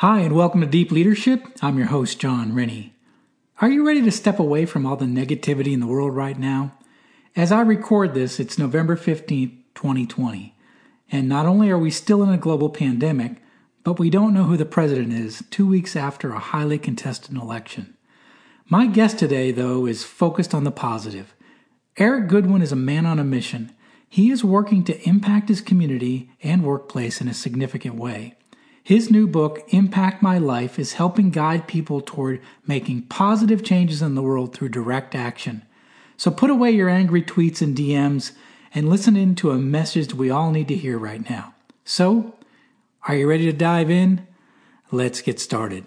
Hi, and welcome to Deep Leadership. I'm your host, Jon Rennie. Are you ready to step away from all the negativity in the world right now? As I record this, it's November 15th, 2020. And not only are we still in a global pandemic, but we don't know who the president is two weeks after a highly contested election. My guest today, though, is focused on the positive. Eric Goodwin is a man on a mission. He is working to impact his community and workplace in a significant way. His new book, Impact My Life, is helping guide people toward making positive changes in the world through direct action. So put away your angry tweets and DMs and listen in to a message we all need to hear right now. So, are you ready to dive in? Let's get started.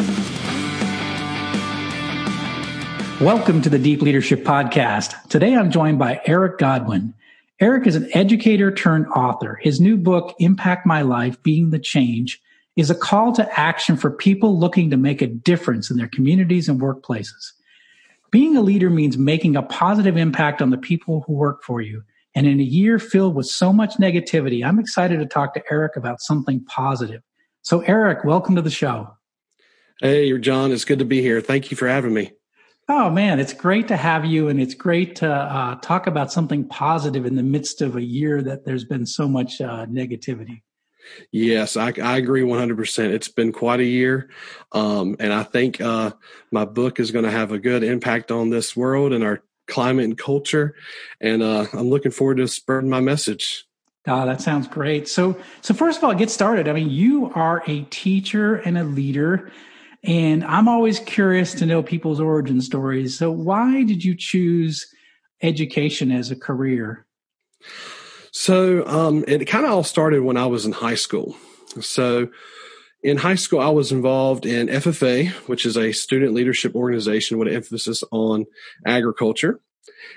Welcome to the Deep Leadership Podcast. Today I'm joined by Eric Godwin. Eric is an educator turned author. His new book, Impact My Life Being the Change, is a call to action for people looking to make a difference in their communities and workplaces. Being a leader means making a positive impact on the people who work for you. And in a year filled with so much negativity, I'm excited to talk to Eric about something positive. So, Eric, welcome to the show. Hey, you're Jon. It's good to be here. Thank you for having me. Oh man, it's great to have you, and it's great to uh, talk about something positive in the midst of a year that there's been so much uh, negativity. Yes, I, I agree 100%. It's been quite a year. Um, and I think uh, my book is going to have a good impact on this world and our climate and culture. And uh, I'm looking forward to spreading my message. Oh, that sounds great. So, so first of all, get started. I mean, you are a teacher and a leader. And I'm always curious to know people's origin stories. So, why did you choose education as a career? So, um, it kind of all started when I was in high school. So, in high school, I was involved in FFA, which is a student leadership organization with an emphasis on agriculture.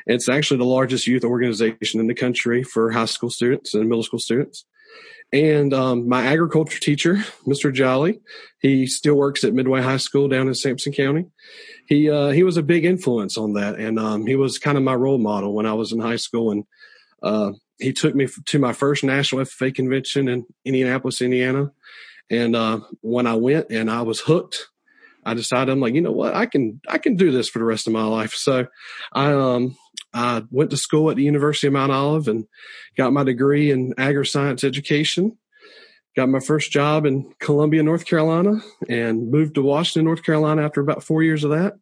It's actually the largest youth organization in the country for high school students and middle school students. And um, my agriculture teacher, Mr. Jolly, he still works at Midway High School down in Sampson County. He uh, he was a big influence on that, and um, he was kind of my role model when I was in high school. And uh, he took me to my first national FFA convention in Indianapolis, Indiana. And uh, when I went and I was hooked, I decided I'm like, you know what, I can I can do this for the rest of my life. So I um I went to school at the University of Mount Olive and got my degree in agri-science education. Got my first job in Columbia, North Carolina, and moved to Washington, North Carolina after about four years of that.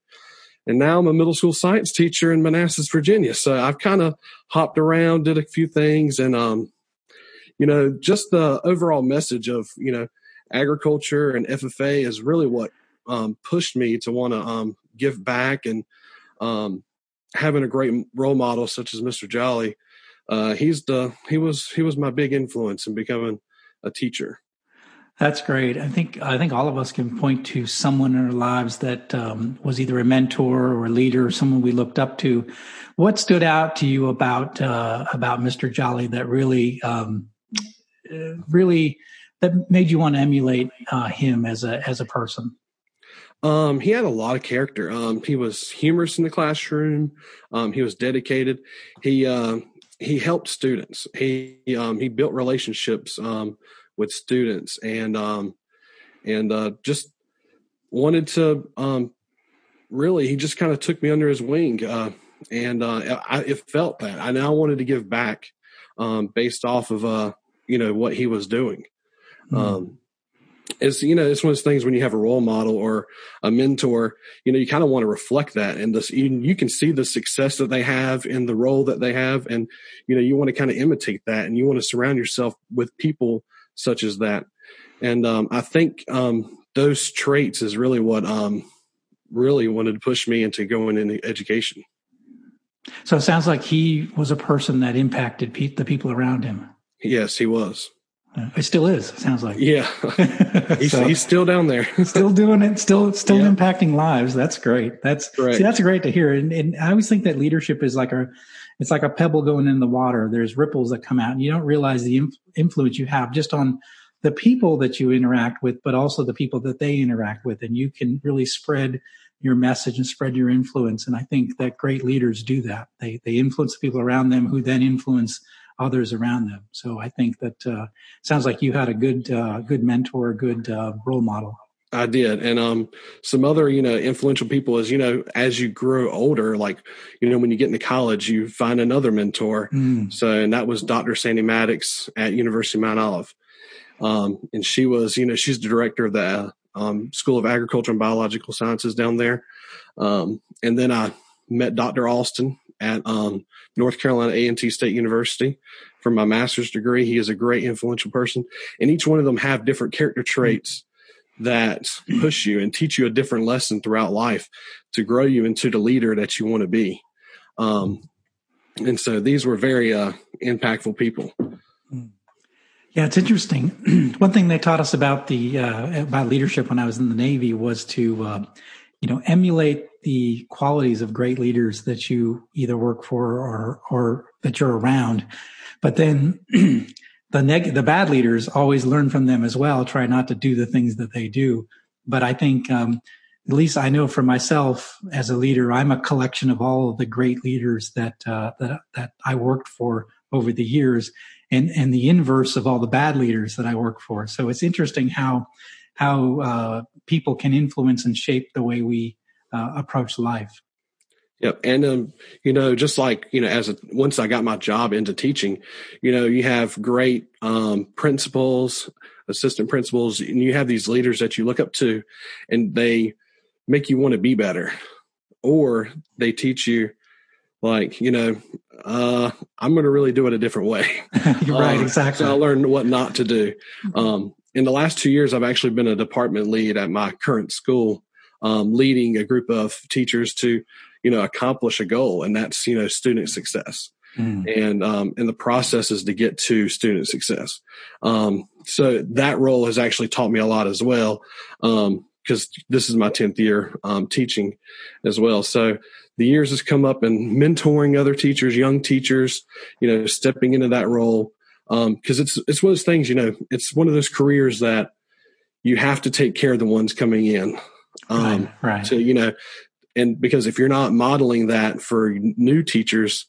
And now I'm a middle school science teacher in Manassas, Virginia. So I've kind of hopped around, did a few things, and um, you know, just the overall message of you know agriculture and FFA is really what um, pushed me to want to um, give back and um, having a great role model such as Mr. Jolly, uh, he's the he was he was my big influence in becoming a teacher. That's great. I think I think all of us can point to someone in our lives that um, was either a mentor or a leader, or someone we looked up to. What stood out to you about uh, about Mr. Jolly that really um, really that made you want to emulate uh, him as a as a person? Um, he had a lot of character. Um, he was humorous in the classroom. Um, he was dedicated. He uh, he helped students. He um, he built relationships um, with students and um, and uh, just wanted to um, really. He just kind of took me under his wing, uh, and uh, I it felt that I now wanted to give back um, based off of uh, you know what he was doing. Mm-hmm. It's you know it's one of those things when you have a role model or a mentor you know you kind of want to reflect that and this you, you can see the success that they have in the role that they have and you know you want to kind of imitate that and you want to surround yourself with people such as that. And um, i think um, those traits is really what um, really wanted to push me into going into education. So it sounds like he was a person that impacted pe- the people around him. Yes, he was. Uh, it still is. Sounds like. Yeah, he's, so, he's still down there, still doing it, still still yeah. impacting lives. That's great. That's Correct. see, that's great to hear. And, and I always think that leadership is like a, it's like a pebble going in the water. There's ripples that come out, and you don't realize the inf- influence you have just on the people that you interact with, but also the people that they interact with, and you can really spread your message and spread your influence. And I think that great leaders do that. They they influence the people around them, who then influence others around them. So I think that uh, sounds like you had a good uh, good mentor, a good uh, role model. I did, and um, some other you know influential people is you know as you grow older, like you know when you get into college, you find another mentor. Mm. So and that was Dr. Sandy Maddox at University of Mount Olive, um, and she was you know she's the director of the um, School of Agriculture and Biological Sciences down there, um, and then I met Dr. Alston at um, North Carolina A&T State University for my master's degree. He is a great influential person, and each one of them have different character traits that push you and teach you a different lesson throughout life to grow you into the leader that you want to be. Um, and so these were very uh, impactful people. Yeah, it's interesting. One thing they taught us about the uh, about leadership when I was in the Navy was to uh, you know emulate the qualities of great leaders that you either work for or or that you're around. But then the neg- the bad leaders always learn from them as well try not to do the things that they do. But i think um, at least i know for myself as a leader i'm a collection of all of the great leaders that uh, that that i worked for over the years and and the inverse of all the bad leaders that i work for. So it's interesting how how uh, people can influence and shape the way we uh, approach life. Yep. And, um, you know, just like, you know, as a, once I got my job into teaching, you know, you have great, um, principals, assistant principals, and you have these leaders that you look up to and they make you want to be better or they teach you like, you know, uh, I'm going to really do it a different way. right. Um, exactly. So I learned what not to do. Um, in the last two years, I've actually been a department lead at my current school, um, leading a group of teachers to, you know, accomplish a goal, and that's you know student success. Mm. And um, and the process is to get to student success. Um, so that role has actually taught me a lot as well, because um, this is my tenth year um, teaching as well. So the years has come up and mentoring other teachers, young teachers, you know, stepping into that role because um, it's it's one of those things. You know, it's one of those careers that you have to take care of the ones coming in. Um, right, right. So you know, and because if you're not modeling that for new teachers,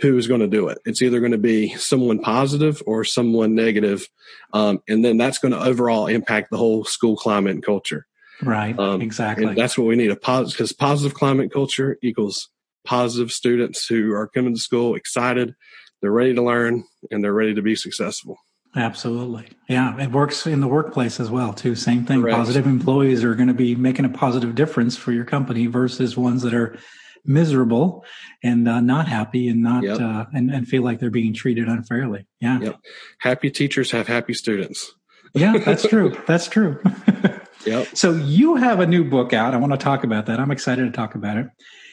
who is going to do it? It's either going to be someone positive or someone negative, um, and then that's going to overall impact the whole school climate and culture. Right. Um, exactly. And that's what we need a positive because positive climate culture equals positive students who are coming to school excited they're ready to learn and they're ready to be successful. Absolutely. Yeah. It works in the workplace as well, too. Same thing. Correct. Positive employees are going to be making a positive difference for your company versus ones that are miserable and uh, not happy and not yep. uh, and, and feel like they're being treated unfairly. Yeah. Yep. Happy teachers have happy students. yeah, that's true. That's true. yep. So you have a new book out. I want to talk about that. I'm excited to talk about it.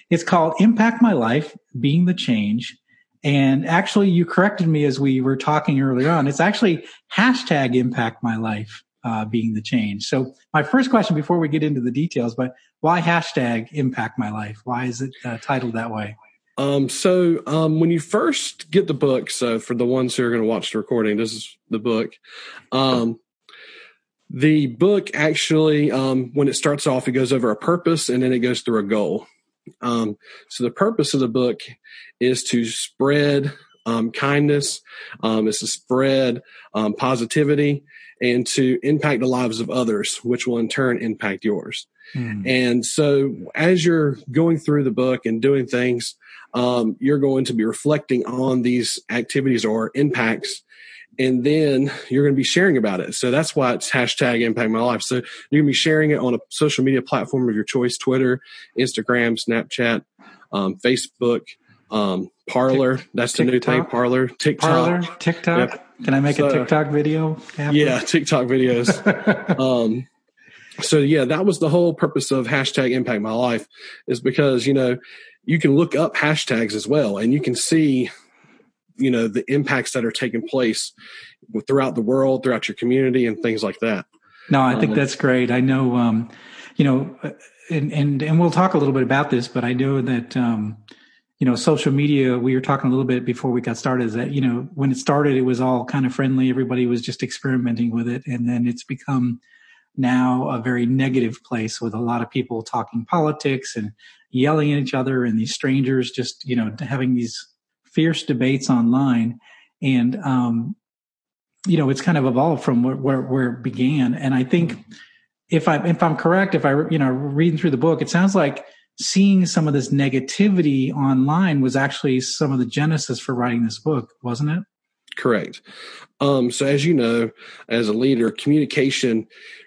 It's called Impact My Life, Being the Change and actually, you corrected me as we were talking earlier on. It's actually hashtag impact my life uh, being the change. So my first question before we get into the details, but why hashtag impact my life? Why is it uh, titled that way? Um, so um, when you first get the book, so for the ones who are going to watch the recording, this is the book. Um, the book actually, um, when it starts off, it goes over a purpose and then it goes through a goal. Um, so the purpose of the book is to spread um, kindness, um, is to spread um, positivity, and to impact the lives of others, which will in turn impact yours. Mm. And so, as you're going through the book and doing things, um, you're going to be reflecting on these activities or impacts and then you're going to be sharing about it. So that's why it's hashtag impact my life. So you're going to be sharing it on a social media platform of your choice, Twitter, Instagram, Snapchat, um, Facebook, um, Parler. That's TikTok, the new thing. Parler, TikTok, Parler, TikTok. Yep. Can I make so, a TikTok video? Yeah, TikTok videos. um, so yeah, that was the whole purpose of hashtag impact my life is because, you know, you can look up hashtags as well and you can see you know the impacts that are taking place throughout the world, throughout your community, and things like that. No, I think um, that's great. I know, um, you know, and and and we'll talk a little bit about this, but I know that um, you know, social media. We were talking a little bit before we got started. Is that you know when it started, it was all kind of friendly. Everybody was just experimenting with it, and then it's become now a very negative place with a lot of people talking politics and yelling at each other and these strangers just you know having these fierce debates online and um you know it's kind of evolved from where, where, where it began. And i think if i if i'm correct if i you know reading through the book it sounds like seeing some of this negativity online was actually some of the genesis for writing this book wasn't it? Correct. Um so as you know as a leader communication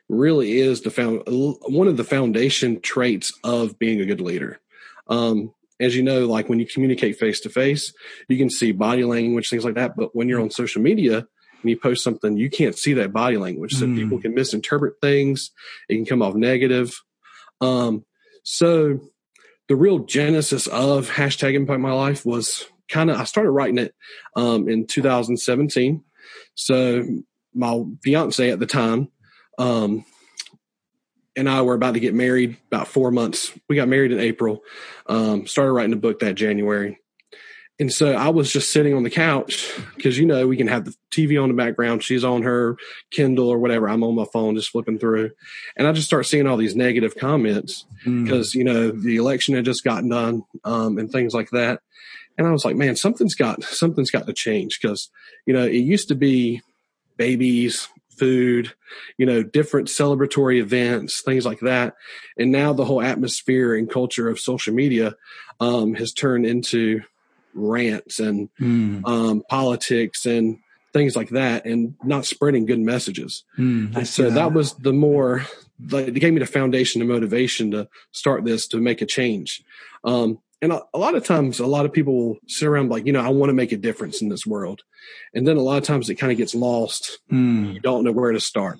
really is the found one of the foundation traits of being a good leader. Um, as you know, like when you communicate face to face, you can see body language, things like that. But when you're on social media and you post something, you can't see that body language. So mm. people can misinterpret things. It can come off negative. Um, so the real genesis of hashtag impact my life was kind of, I started writing it, um, in 2017. So my fiance at the time, um, and I were about to get married about four months. We got married in April, um, started writing a book that January. And so I was just sitting on the couch because, you know, we can have the TV on the background. She's on her Kindle or whatever. I'm on my phone just flipping through. And I just start seeing all these negative comments because, mm. you know, the election had just gotten done um, and things like that. And I was like, man, something's got, something's got to change because, you know, it used to be babies, food, you know, different celebratory events, things like that. And now the whole atmosphere and culture of social media um, has turned into rants and mm. um, politics and things like that and not spreading good messages. Mm, so that. that. was the more, like, it gave me the foundation and motivation to start this to make a change. Um, and a, a, lot of times a lot of people will sit around like you know i want to make a difference in this world. And then a lot of times it kind of gets lost. Mm. you don't know where to start.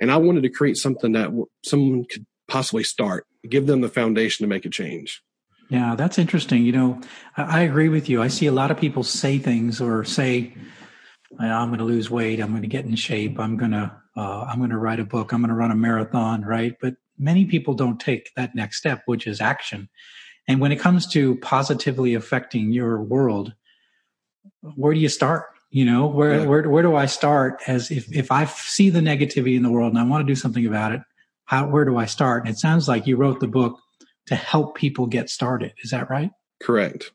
And i wanted to create something that w- someone could possibly start give them the foundation to make a change. Yeah that's interesting. You know i, I agree with you. I see a lot of people say things or say i'm going to lose weight. I'm going to get in shape. I'm going to uh, i'm going to write a book. I'm going to run a marathon right? But many people don't take that next step which is action and when it comes to positively affecting your world, where do you start? You know, where, yeah. where, where do I start as if, if I see the negativity in the world and I want to do something about it, how, where do I start? And it sounds like you wrote the book to help people get started. Is that right? Correct.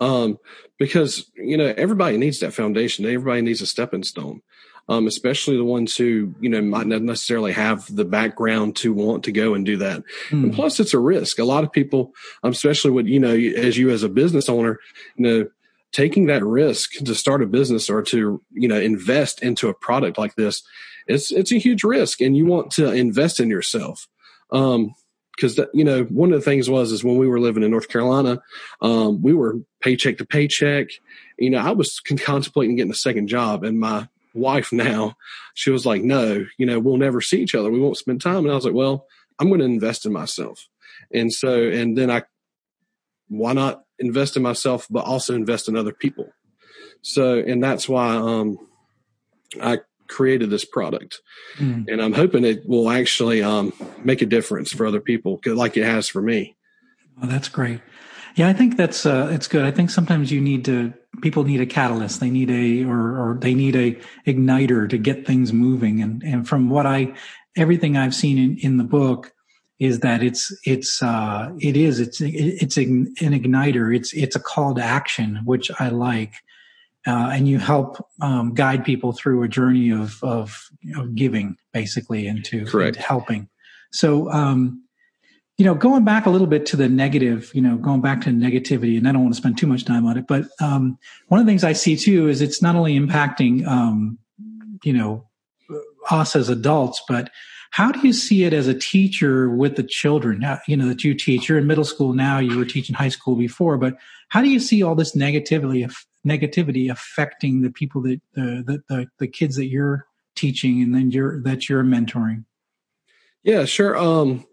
Um, because, you know, everybody needs that foundation. Everybody needs a stepping stone um, especially the ones who you know might not necessarily have the background to want to go and do that. Mm. And plus, it's a risk. A lot of people, um, especially with you know, as you as a business owner, you know, taking that risk to start a business or to you know invest into a product like this, it's it's a huge risk, and you want to invest in yourself. Um, because you know one of the things was is when we were living in North Carolina, um, we were paycheck to paycheck. You know, I was contemplating getting a second job, and my wife now, she was like, no, you know, we'll never see each other. We won't spend time. And I was like, well, I'm going to invest in myself. And so, and then I, why not invest in myself, but also invest in other people? So, and that's why, um, I created this product mm. and I'm hoping it will actually, um, make a difference for other people like it has for me. Oh, that's great. Yeah, I think that's uh, it's good. I think sometimes you need to people need a catalyst. They need a or or they need a igniter to get things moving. And and from what I everything I've seen in in the book is that it's it's uh it is it's it's an igniter. It's it's a call to action, which I like. Uh, and you help um, guide people through a journey of of, of giving, basically, into, into helping. So, um, you know, going back a little bit to the negative, you know, going back to negativity, and I don't want to spend too much time on it, but um, one of the things I see too is it's not only impacting, um, you know, us as adults, but how do you see it as a teacher with the children? Now, you know, that you teach, you're in middle school now, you were teaching high school before, but how do you see all this negativity, negativity affecting the people that the, the, the, the kids that you're teaching and then you're, that you're mentoring? Yeah, sure. Um,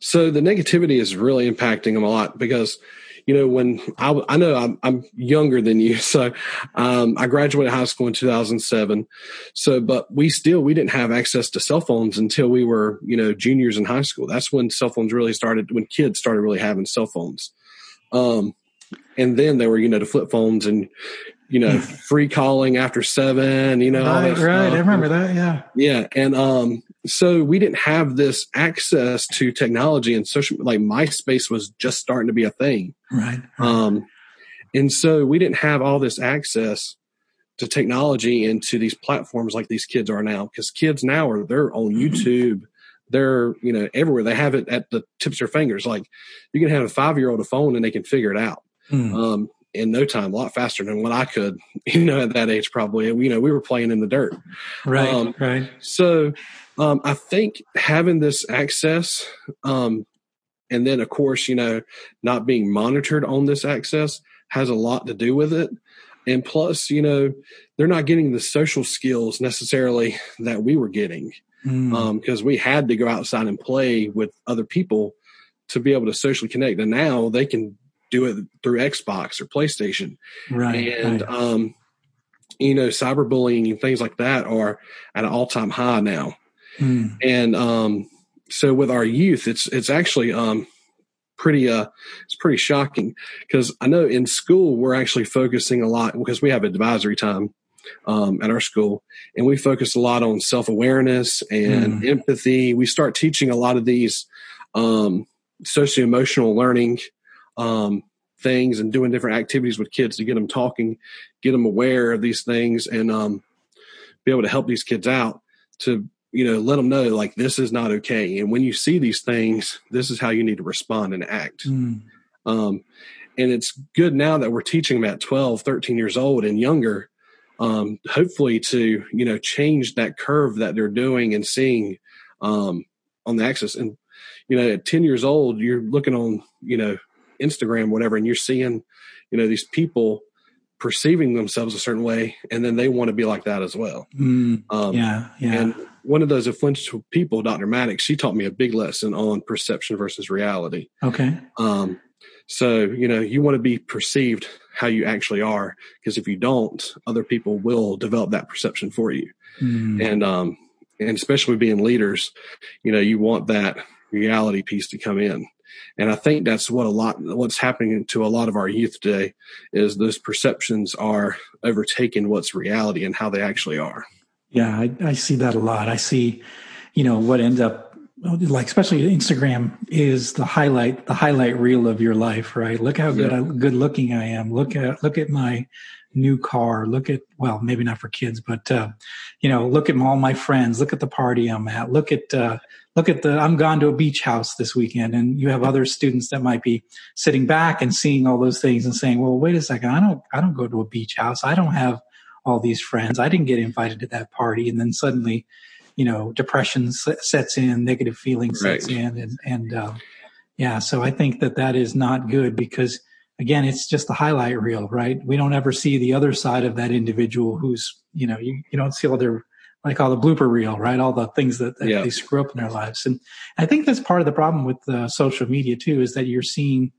so the negativity is really impacting them a lot because, you know, when I, I know I'm, I'm younger than you, so um, I graduated high school in 2007. So, but we still we didn't have access to cell phones until we were, you know, juniors in high school. That's when cell phones really started. When kids started really having cell phones. Um, and then they were, you know, the flip phones and, you know, free calling after seven, you know, right, right. I remember that. Yeah. Yeah. And, um, so we didn't have this access to technology and social like MySpace was just starting to be a thing. Right. right. Um, and so we didn't have all this access to technology and to these platforms like these kids are now because kids now are they're on mm-hmm. YouTube. They're, you know, everywhere. They have it at the tips of their fingers. Like you can have a five year old a phone and they can figure it out. Mm. Um, in no time, a lot faster than what I could, you know, at that age, probably. You know, we were playing in the dirt. Right. Um, right. So, um, I think having this access, um, and then of course, you know, not being monitored on this access has a lot to do with it. And plus, you know, they're not getting the social skills necessarily that we were getting mm. because we had to go outside and play with other people to be able to socially connect. And now they can do it through Xbox or PlayStation. Right. And, right. um, you know, cyberbullying and things like that are at an all time high now. Mm. And, um, so with our youth, it's, it's actually, um, pretty, uh, it's pretty shocking because I know in school, we're actually focusing a lot because we have advisory time. Um, at our school, and we focus a lot on self awareness and mm. empathy. We start teaching a lot of these um, socio emotional learning um, things and doing different activities with kids to get them talking, get them aware of these things, and um, be able to help these kids out to you know let them know like this is not okay, and when you see these things, this is how you need to respond and act. Mm. Um, and it's good now that we're teaching them at 12 13 years old and younger um, hopefully to you know change that curve that they're doing and seeing um, on the axis and you know at 10 years old you're looking on you know Instagram, whatever, and you're seeing, you know, these people perceiving themselves a certain way, and then they want to be like that as well. Mm, um, yeah, yeah. And one of those influential people, Dr. Maddox, she taught me a big lesson on perception versus reality. Okay. Um, so you know, you want to be perceived how you actually are, because if you don't, other people will develop that perception for you. Mm. And um, and especially being leaders, you know, you want that reality piece to come in. And I think that's what a lot, what's happening to a lot of our youth today is those perceptions are overtaking what's reality and how they actually are. Yeah, I, I see that a lot. I see, you know, what ends up like, especially Instagram is the highlight, the highlight reel of your life, right? Look how good, yeah. I, good looking I am. Look at, look at my new car. Look at, well, maybe not for kids, but, uh, you know, look at all my friends. Look at the party I'm at. Look at, uh, look at the i'm gone to a beach house this weekend and you have other students that might be sitting back and seeing all those things and saying well wait a second i don't i don't go to a beach house i don't have all these friends i didn't get invited to that party and then suddenly you know depression sets in negative feelings sets in and and uh, yeah so i think that that is not good because again it's just the highlight reel right we don't ever see the other side of that individual who's you know you, you don't see all their like all the blooper reel, right? All the things that, that yeah. they screw up in their lives. And I think that's part of the problem with uh, social media too, is that you're seeing,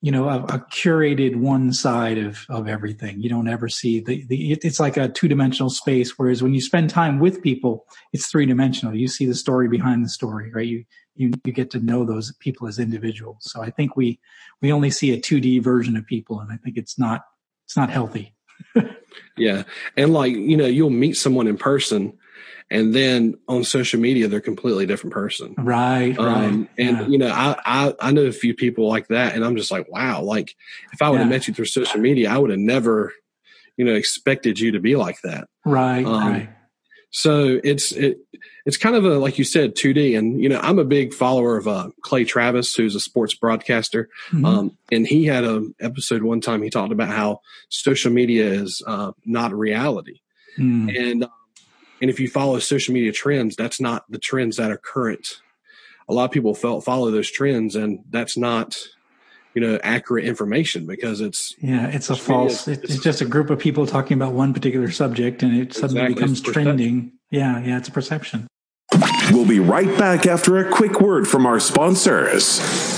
you know, a, a, curated one side of, of everything. You don't ever see the, the, it's like a two dimensional space. Whereas when you spend time with people, it's three dimensional. You see the story behind the story, right? You, you, you get to know those people as individuals. So I think we, we only see a 2D version of people. And I think it's not, it's not healthy. Yeah. And like, you know, you'll meet someone in person and then on social media, they're a completely different person. Right. Um, right. And, yeah. you know, I, I, I know a few people like that and I'm just like, wow, like if I would have yeah. met you through social media, I would have never, you know, expected you to be like that. Right. Um, right. So it's it it's kind of a like you said 2D, and you know I'm a big follower of uh, Clay Travis, who's a sports broadcaster, mm-hmm. um, and he had an episode one time he talked about how social media is uh, not reality, mm. and um, and if you follow social media trends, that's not the trends that are current. A lot of people felt follow those trends, and that's not you know accurate information because it's yeah it's a false it's, it's, just a group of people talking about one particular subject and it suddenly exactly, becomes trending. Yeah yeah it's a perception. We'll be right back after a quick word from our sponsors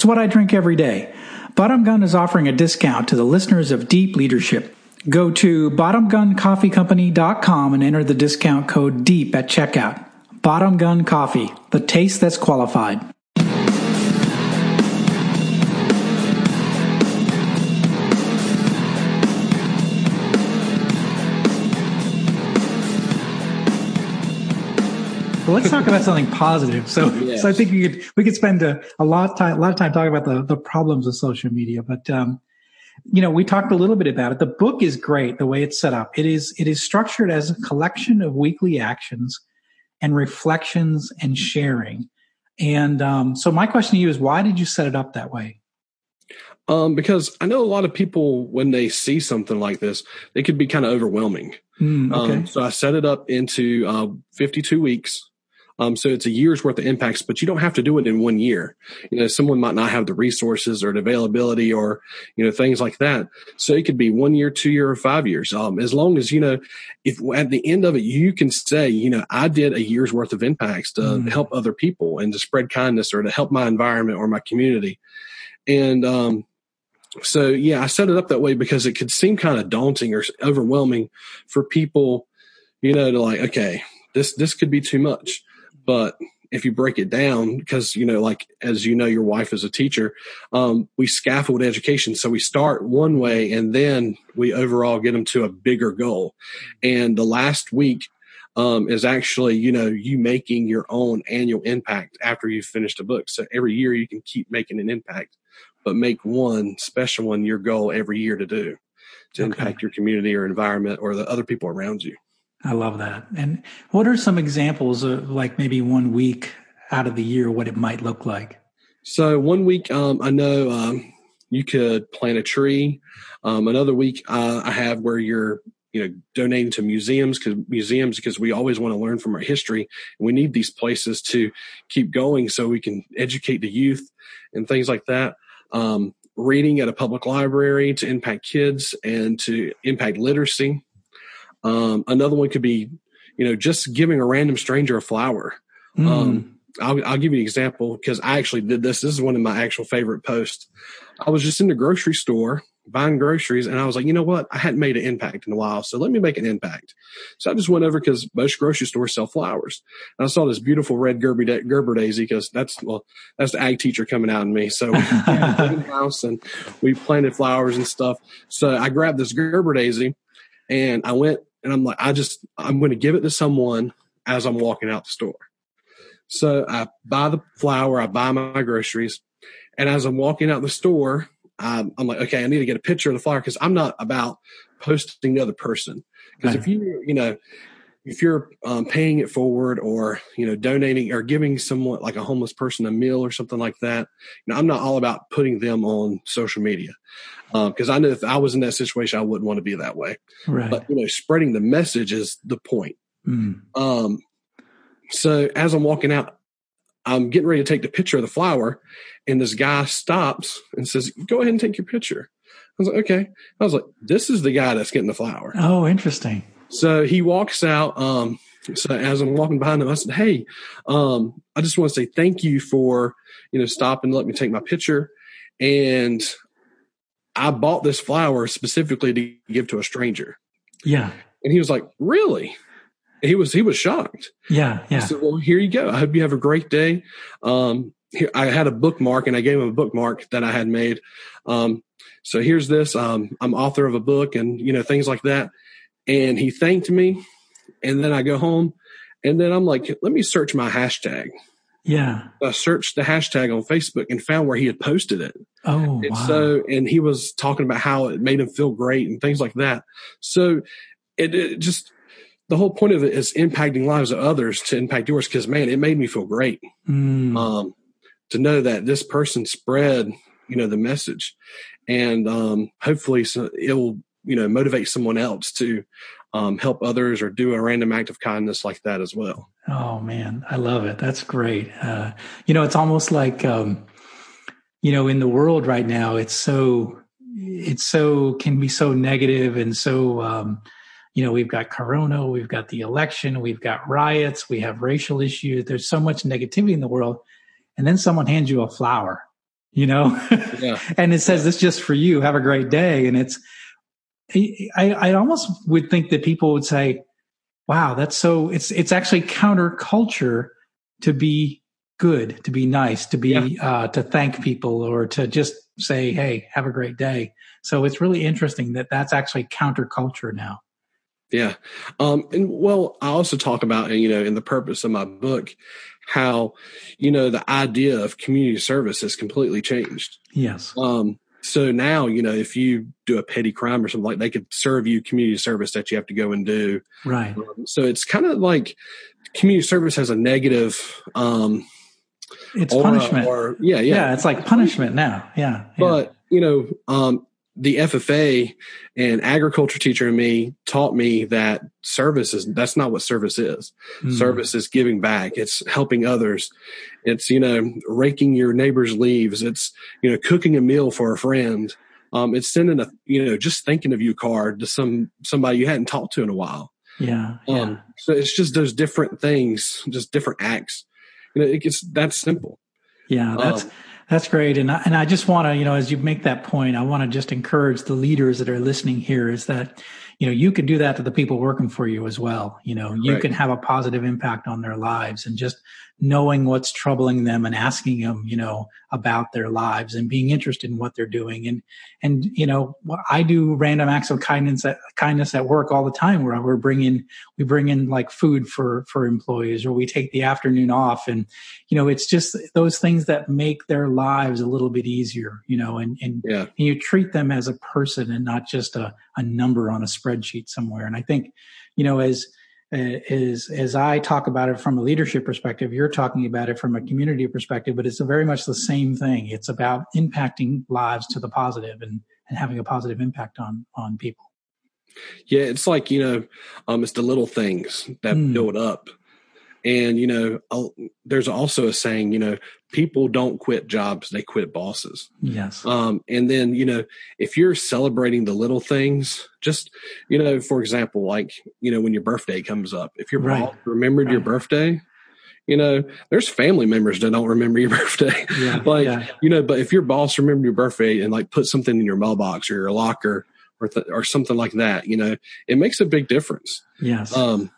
It's what I drink every day. Bottom Gun is offering a discount to the listeners of Deep Leadership. Go to bottomguncoffeecompany.com and enter the discount code DEEP at checkout. Bottom Gun Coffee, the taste that's qualified. Let's talk about something positive. So, yes. so I think we could we could spend a, a lot of time a lot of time talking about the the problems of social media. But um, you know, we talked a little bit about it. The book is great the way it's set up. It is it is structured as a collection of weekly actions and reflections and sharing. And um, so, my question to you is, why did you set it up that way? Um, because I know a lot of people when they see something like this, they could be kind of overwhelming. Mm, okay. Um, so I set it up into uh, 52 weeks um, so it's a year's worth of impacts, but you don't have to do it in one year. You know, someone might not have the resources or the availability or, you know, things like that. So it could be one year, two year, or five years. Um, as long as, you know, if at the end of it, you can say, you know, I did a year's worth of impacts to mm. help other people and to spread kindness or to help my environment or my community. And, um, so yeah, I set it up that way because it could seem kind of daunting or overwhelming for people, you know, to like, okay, this, this could be too much. But if you break it down, because, you know, like, as you know, your wife is a teacher, um, we scaffold education. So we start one way and then we overall get them to a bigger goal. And the last week, um, is actually, you know, you making your own annual impact after you've finished a book. So every year you can keep making an impact, but make one special one your goal every year to do to okay. impact your community or environment or the other people around you. I love that. And what are some examples of like maybe one week out of the year, what it might look like? So one week, um, I know um, you could plant a tree. Um, another week, uh, I have where you're you know donating to museums because museums because we always want to learn from our history and we need these places to keep going so we can educate the youth and things like that um, reading at a public library to impact kids and to impact literacy um, another one could be, you know, just giving a random stranger a flower. Mm. Um, I'll, I'll, give you an example because I actually did this. This is one of my actual favorite posts. I was just in the grocery store buying groceries and I was like, you know what? I hadn't made an impact in a while. So let me make an impact. So I just went over because most grocery stores sell flowers. And I saw this beautiful red Gerber, da- Gerber daisy because that's, well, that's the ag teacher coming out in me. So we house and we planted flowers and stuff. So I grabbed this Gerber daisy and I went and I'm like, I just, I'm going to give it to someone as I'm walking out the store. So I buy the flour, I buy my groceries. And as I'm walking out the store, I'm, I'm like, okay, I need to get a picture of the flower because I'm not about posting the other person. Because if you, you know, if you're um, paying it forward or you know donating or giving someone like a homeless person a meal or something like that you know i'm not all about putting them on social media because um, I know if I was in that situation, I wouldn't want to be that way. Right. But you know, spreading the message is the point. Mm. Um, so as I'm walking out, I'm getting ready to take the picture of the flower, and this guy stops and says, "Go ahead and take your picture." I was like, "Okay." I was like, "This is the guy that's getting the flower." Oh, interesting. So he walks out. Um, so as I'm walking behind him, I said, "Hey, um, I just want to say thank you for you know stopping, let me take my picture." And I bought this flower specifically to give to a stranger. Yeah. And he was like, Really? he was he was shocked. Yeah, I yeah. said, "Well, here you go. I hope you have a great day." Um, here, I had a bookmark, and I gave him a bookmark that I had made. Um, so here's this. Um, I'm author of a book, and you know things like that. And he thanked me, and then I go home, and then I'm like, "Let me search my hashtag." Yeah. I searched the hashtag on Facebook and found where he had posted it. Oh, And wow. so, and he was talking about how it made him feel great and things like that. So it, it just, the whole point of it is impacting lives of others to impact yours. Cause man, it made me feel great. Mm, Um, to know that this person spread, you know, the message and, um, hopefully so it'll, you know, motivate someone else to, um, help others or do a random act of kindness like that as well. Oh man, I love it. That's great. Uh, you know, it's almost like, um, you know, in the world right now, it's so, it's so, can be so negative and so, um, you know, we've got Corona, we've got the election, we've got riots, we have racial issues. There's so much negativity in the world. And then someone hands you a flower, you know, Yeah. and it says, this just for you. Have a great day. And it's, I, I almost would think that people would say, wow, that's so, it's, it's actually counterculture to be good, to be nice, to be, uh, to thank people or to just say, Hey, have a great day. So it's really interesting that that's actually counterculture now. Yeah. Um, and well, I also talk about, you know, in the purpose of my book, how, you know, the idea of community service has completely changed. Yes. Um, so now, you know, if you do a petty crime or something like they could serve you community service that you have to go and do. Right. Um, so it's kind of like community service has a negative, um, It's aura punishment. or yeah, yeah. yeah. It's like punishment now. Yeah. yeah. But, you know, um, the FFA and agriculture teacher and me taught me that service is, that's not what service is. Mm. Service is giving back. It's helping others. It's, you know, raking your neighbor's leaves. It's, you know, cooking a meal for a friend. Um, it's sending a, you know, just thinking of you card to some, somebody you hadn't talked to in a while. Yeah. Um, Yeah. so it's just those different things, just different acts. You know, it gets that simple. Yeah, that's Um, that's great, and I, and I just want to, you know, as you make that point, I want to just encourage the leaders that are listening here is that, you know, you can do that to the people working for you as well. You know, you Right. can have a positive impact on their lives, and just knowing what's troubling them and asking them, you know, about their lives and being interested in what they're doing, and and you know, I do random acts of kindness at kindness at work all the time, where we're bringing we bring in like food for for employees, or we take the afternoon off, and you know, it's just those things that make their lives a little bit easier, you know, and, and, Yeah. and you treat them as a person and not just a, a number on a spreadsheet somewhere. And I think, you know, as, uh, as, as I talk about it from a leadership perspective, you're talking about it from a community perspective, but it's very much the same thing. It's about impacting lives to the positive and, and having a positive impact on, on people. Yeah, it's like you know, um, it's the little things that Mm. build up, and you know, I'll- there's also a saying, you know, people don't quit jobs; they quit bosses. Yes. Um, and then you know, if you're celebrating the little things, just you know, for example, like you know, when your birthday comes up, if your Right. boss remembered your birthday, you know, there's family members that don't remember your birthday. Yeah. like yeah. you know, but if your boss remembered your birthday and like put something in your mailbox or your locker or th- or something like that, you know, it makes a big difference. Yes. Um,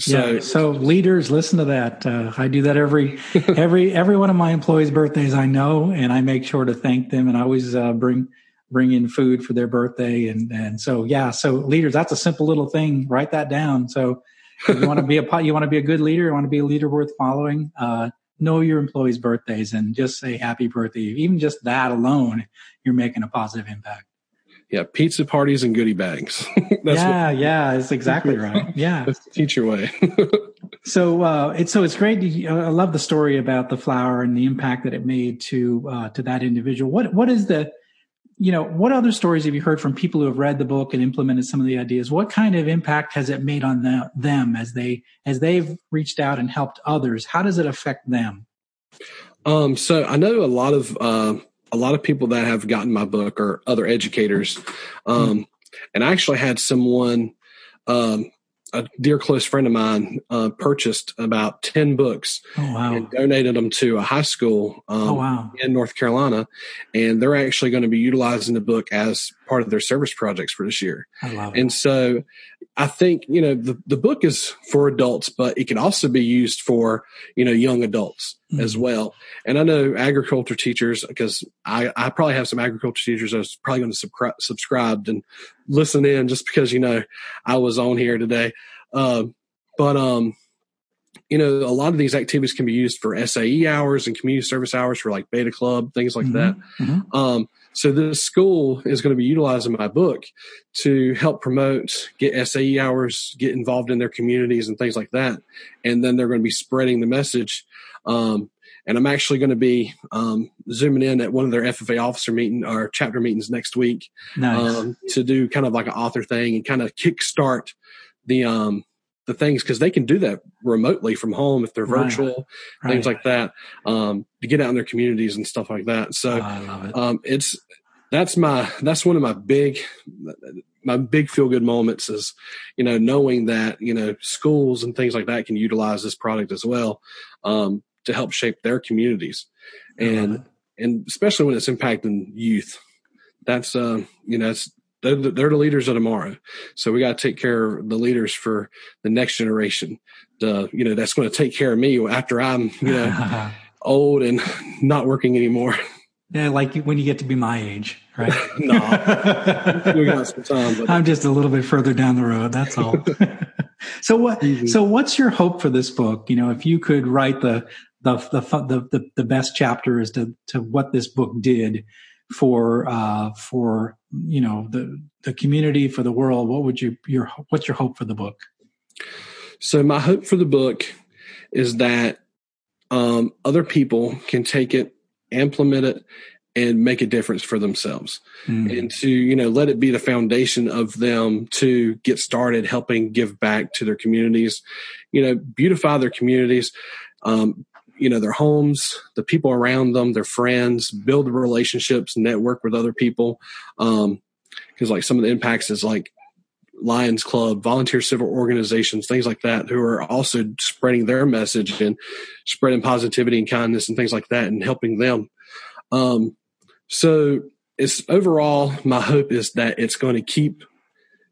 so yeah. So leaders, listen to that. Uh, I do that every every every one of my employees' birthdays. I know, and I make sure to thank them, and I always uh, bring bring in food for their birthday. And and so yeah. So leaders, that's a simple little thing. Write that down. So if you want to be a you want to be a good leader, you want to be a leader worth following. Uh, know your employees' birthdays and just say happy birthday. Even just that alone, you're making a positive impact. Yeah, pizza parties and goodie bags. that's yeah, yeah, that's exactly right. Yeah. what that's the teacher way. So uh, it's so it's great. To, uh, I love the story about the flower and the impact that it made to uh, to that individual. What what is the you know what other stories have you heard from people who have read the book and implemented some of the ideas? What kind of impact has it made on them, them as they as they've reached out and helped others? How does it affect them? um, so I know a lot of uh, a lot of people that have gotten my book are other educators, um, and I actually had someone. Um, a dear close friend of mine uh, purchased about 10 books Oh wow! and donated them to a high school um, Oh wow! in North Carolina, and they're actually going to be utilizing the book as part of their service projects for this year. I love it. And so I think, you know, the, the book is for adults, but it can also be used for, you know, young adults Mhm. as well. And I know agriculture teachers, because I, I probably have some agriculture teachers I was probably going to subscribe, subscribe and listen in just because, you know, I was on here today. Um, but, um, you know, a lot of these activities can be used for SAE hours and community service hours for like beta club, things like Mhm. that. Mhm. Um, so this school is going to be utilizing my book to help promote, get SAE hours, get involved in their communities and things like that. And then they're going to be spreading the message. Um, and I'm actually going to be um, zooming in at one of their FFA officer meeting or chapter meetings next week Nice. um, to do kind of like an author thing and kind of kickstart the um, the things because they can do that remotely from home if they're virtual, right. things like that, um, to get out in their communities and stuff like that. So Oh, I love it. um, it's that's my that's one of my big my big feel good moments is you know knowing that you know schools and things like that can utilize this product as well um, to help shape their communities and and especially when it's impacting youth that's uh, you know it's they're, the- they're the leaders of tomorrow so we got to take care of the leaders for the next generation the you know that's going to take care of me after i'm you know old and not working anymore yeah, like when you get to be my age, right? no we got some time but I'm just a little bit further down the road. That's all. so what? Mhm. So what's your hope for this book? You know, if you could write the the the the, the, the best chapter as to to what this book did for uh for you know the the community for the world, what would you your what's your hope for the book? So my hope for the book is that um, other people can take it, implement it, and make a difference for themselves, Mm. and to you know let it be the foundation of them to get started helping give back to their communities, you know, beautify their communities. Um, you know their homes the people around them their friends build relationships network with other people um because like some of the impacts is like Lions Club, volunteer civil organizations, things like that, who are also spreading their message and spreading positivity and kindness and things like that and helping them. Um, so it's overall, my hope is that it's going to keep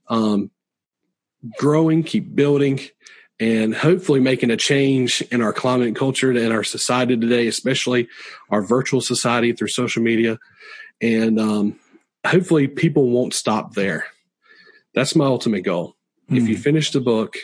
um, growing, keep building, and hopefully making a change in our climate and culture and our society today, especially our virtual society through social media. And um, hopefully people won't stop there that's my ultimate goal. If you Mm. finish the book,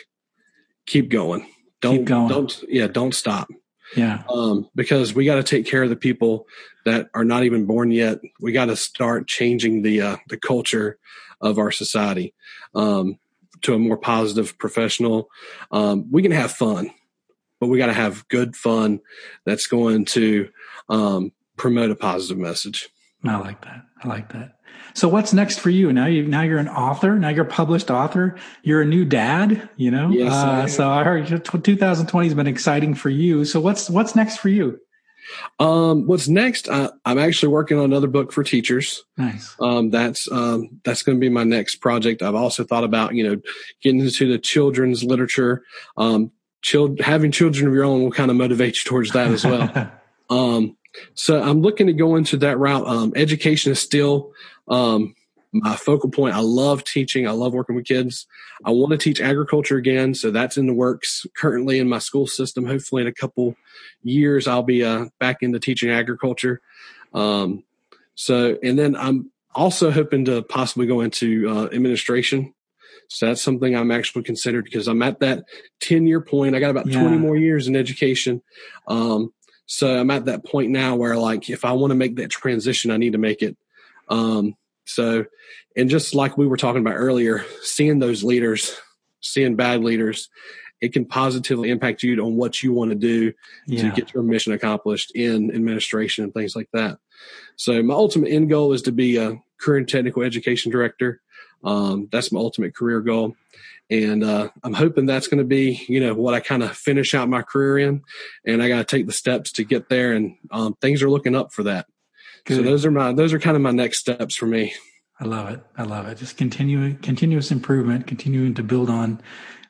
keep going. Don't going. don't yeah, don't stop. Yeah. Um, because we got to take care of the people that are not even born yet. We got to start changing the uh, the culture of our society um, to a more positive, professional. Um, we can have fun, but we got to have good fun that's going to um, promote a positive message. I like that. I like that. So what's next for you? Now you now you're an author. Now you're a published author. You're a new dad. You know. Yes, uh, am. so I heard 2020 has been exciting for you. So what's what's next for you? Um, what's next? I, I'm actually working on another book for teachers. Nice. um, that's um, that's going to be my next project. I've also thought about you know getting into the children's literature. Um, child, having children of your own will kind of motivate you towards that as well. um, so I'm looking to go into that route. Um, education is still um, my focal point. I love teaching. I love working with kids. I want to teach agriculture again, so that's in the works currently in my school system. Hopefully, in a couple years, I'll be uh, back into teaching agriculture. Um, so, and then I'm also hoping to possibly go into uh, administration. So that's something I'm actually considered because I'm at that 10 year point. I got about Yeah. 20 more years in education. Um, so I'm at that point now where like, if I want to make that transition, I need to make it. Um, so, and just like we were talking about earlier, seeing those leaders, seeing bad leaders, it can positively impact you on what you want to do to get your mission accomplished in administration and things like that. So my ultimate end goal is to be a career and technical education director. Um, that's my ultimate career goal. And uh, I'm hoping that's going to be, you know, what I kind of finish out my career in. And I got to take the steps to get there. And um, things are looking up for that. So those are my those are kind of my next steps for me. I love it. I love it. Just continue, continuous improvement, continuing to build on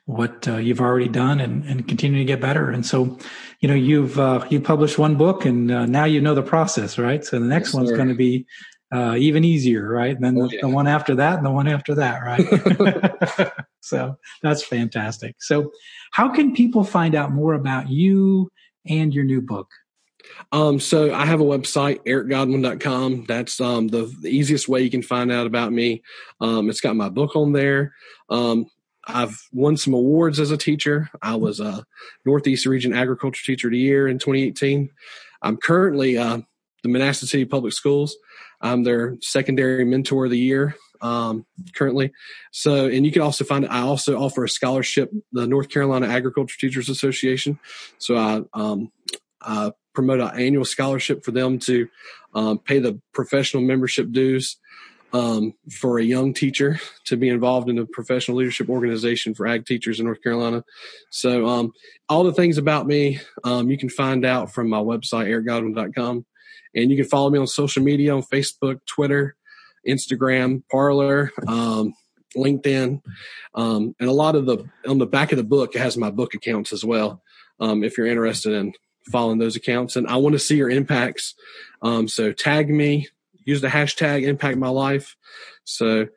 what uh, you've already done and, and continue to get better. And so, you know, you've, uh, you published one book and uh, now you know the process, right? So the next Yes, one's going to be uh, even easier, right? And then oh, the, yeah. the, one after that, and the one after that, right? so that's fantastic. So, how can people find out more about you and your new book? Um, so I have a website, ericgodwin.com. That's um, the, the, easiest way you can find out about me. Um, it's got my book on there. Um, I've won some awards as a teacher. I was a Northeast Region Agriculture Teacher of the Year in 2018. I'm currently uh, the Manassas City Public Schools. I'm their secondary mentor of the year um, currently. So, and you can also find I also offer a scholarship, the North Carolina Agriculture Teachers Association. So I, um, I promote an annual scholarship for them to um, pay the professional membership dues um, for a young teacher to be involved in a professional leadership organization for ag teachers in North Carolina. So, um, all the things about me, um, you can find out from my website, ericgodwin.com. And you can follow me on social media on Facebook, Twitter, Instagram, Parler, um, LinkedIn. Um, and a lot of the, on the back of the book, it has my book accounts as well. Um, if you're interested in following those accounts. And I want to see your impacts. so tag me, use the hashtag impact my life. So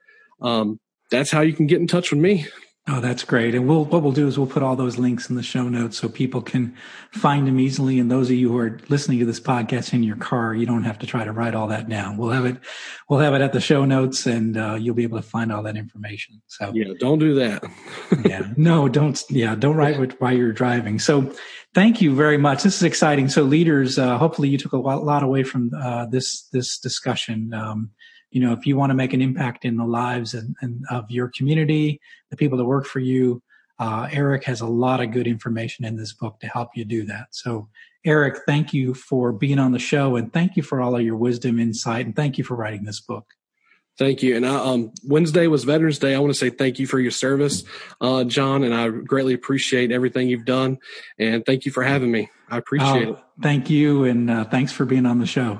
um, that's how you can get in touch with me. Oh, that's great. And we'll, what we'll do is we'll put all those links in the show notes so people can find them easily. And those of you who are listening to this podcast in your car, you don't have to try to write all that down. We'll have it, we'll have it at the show notes and uh, you'll be able to find all that information. So yeah, don't do that. yeah, no, don't, yeah, don't write it while you're driving. So thank you very much. This is exciting. So leaders, uh, hopefully you took a lot, away from uh, this, this discussion. Um, you know, if you want to make an impact in the lives and, and of your community, the people that work for you, uh, Eric has a lot of good information in this book to help you do that. So, Eric, thank you for being on the show and thank you for all of your wisdom, insight, and thank you for writing this book. Thank you. And I, um, Wednesday was Veterans Day. I want to say thank you for your service, uh, Jon, and I greatly appreciate everything you've done. And thank you for having me. I appreciate uh, it. Thank you. And uh, thanks for being on the show.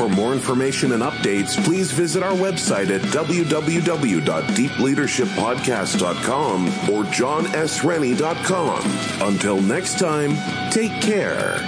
For more information and updates, please visit our website at www.deepleadershippodcast.com or jonsrennie.com. Until next time, take care.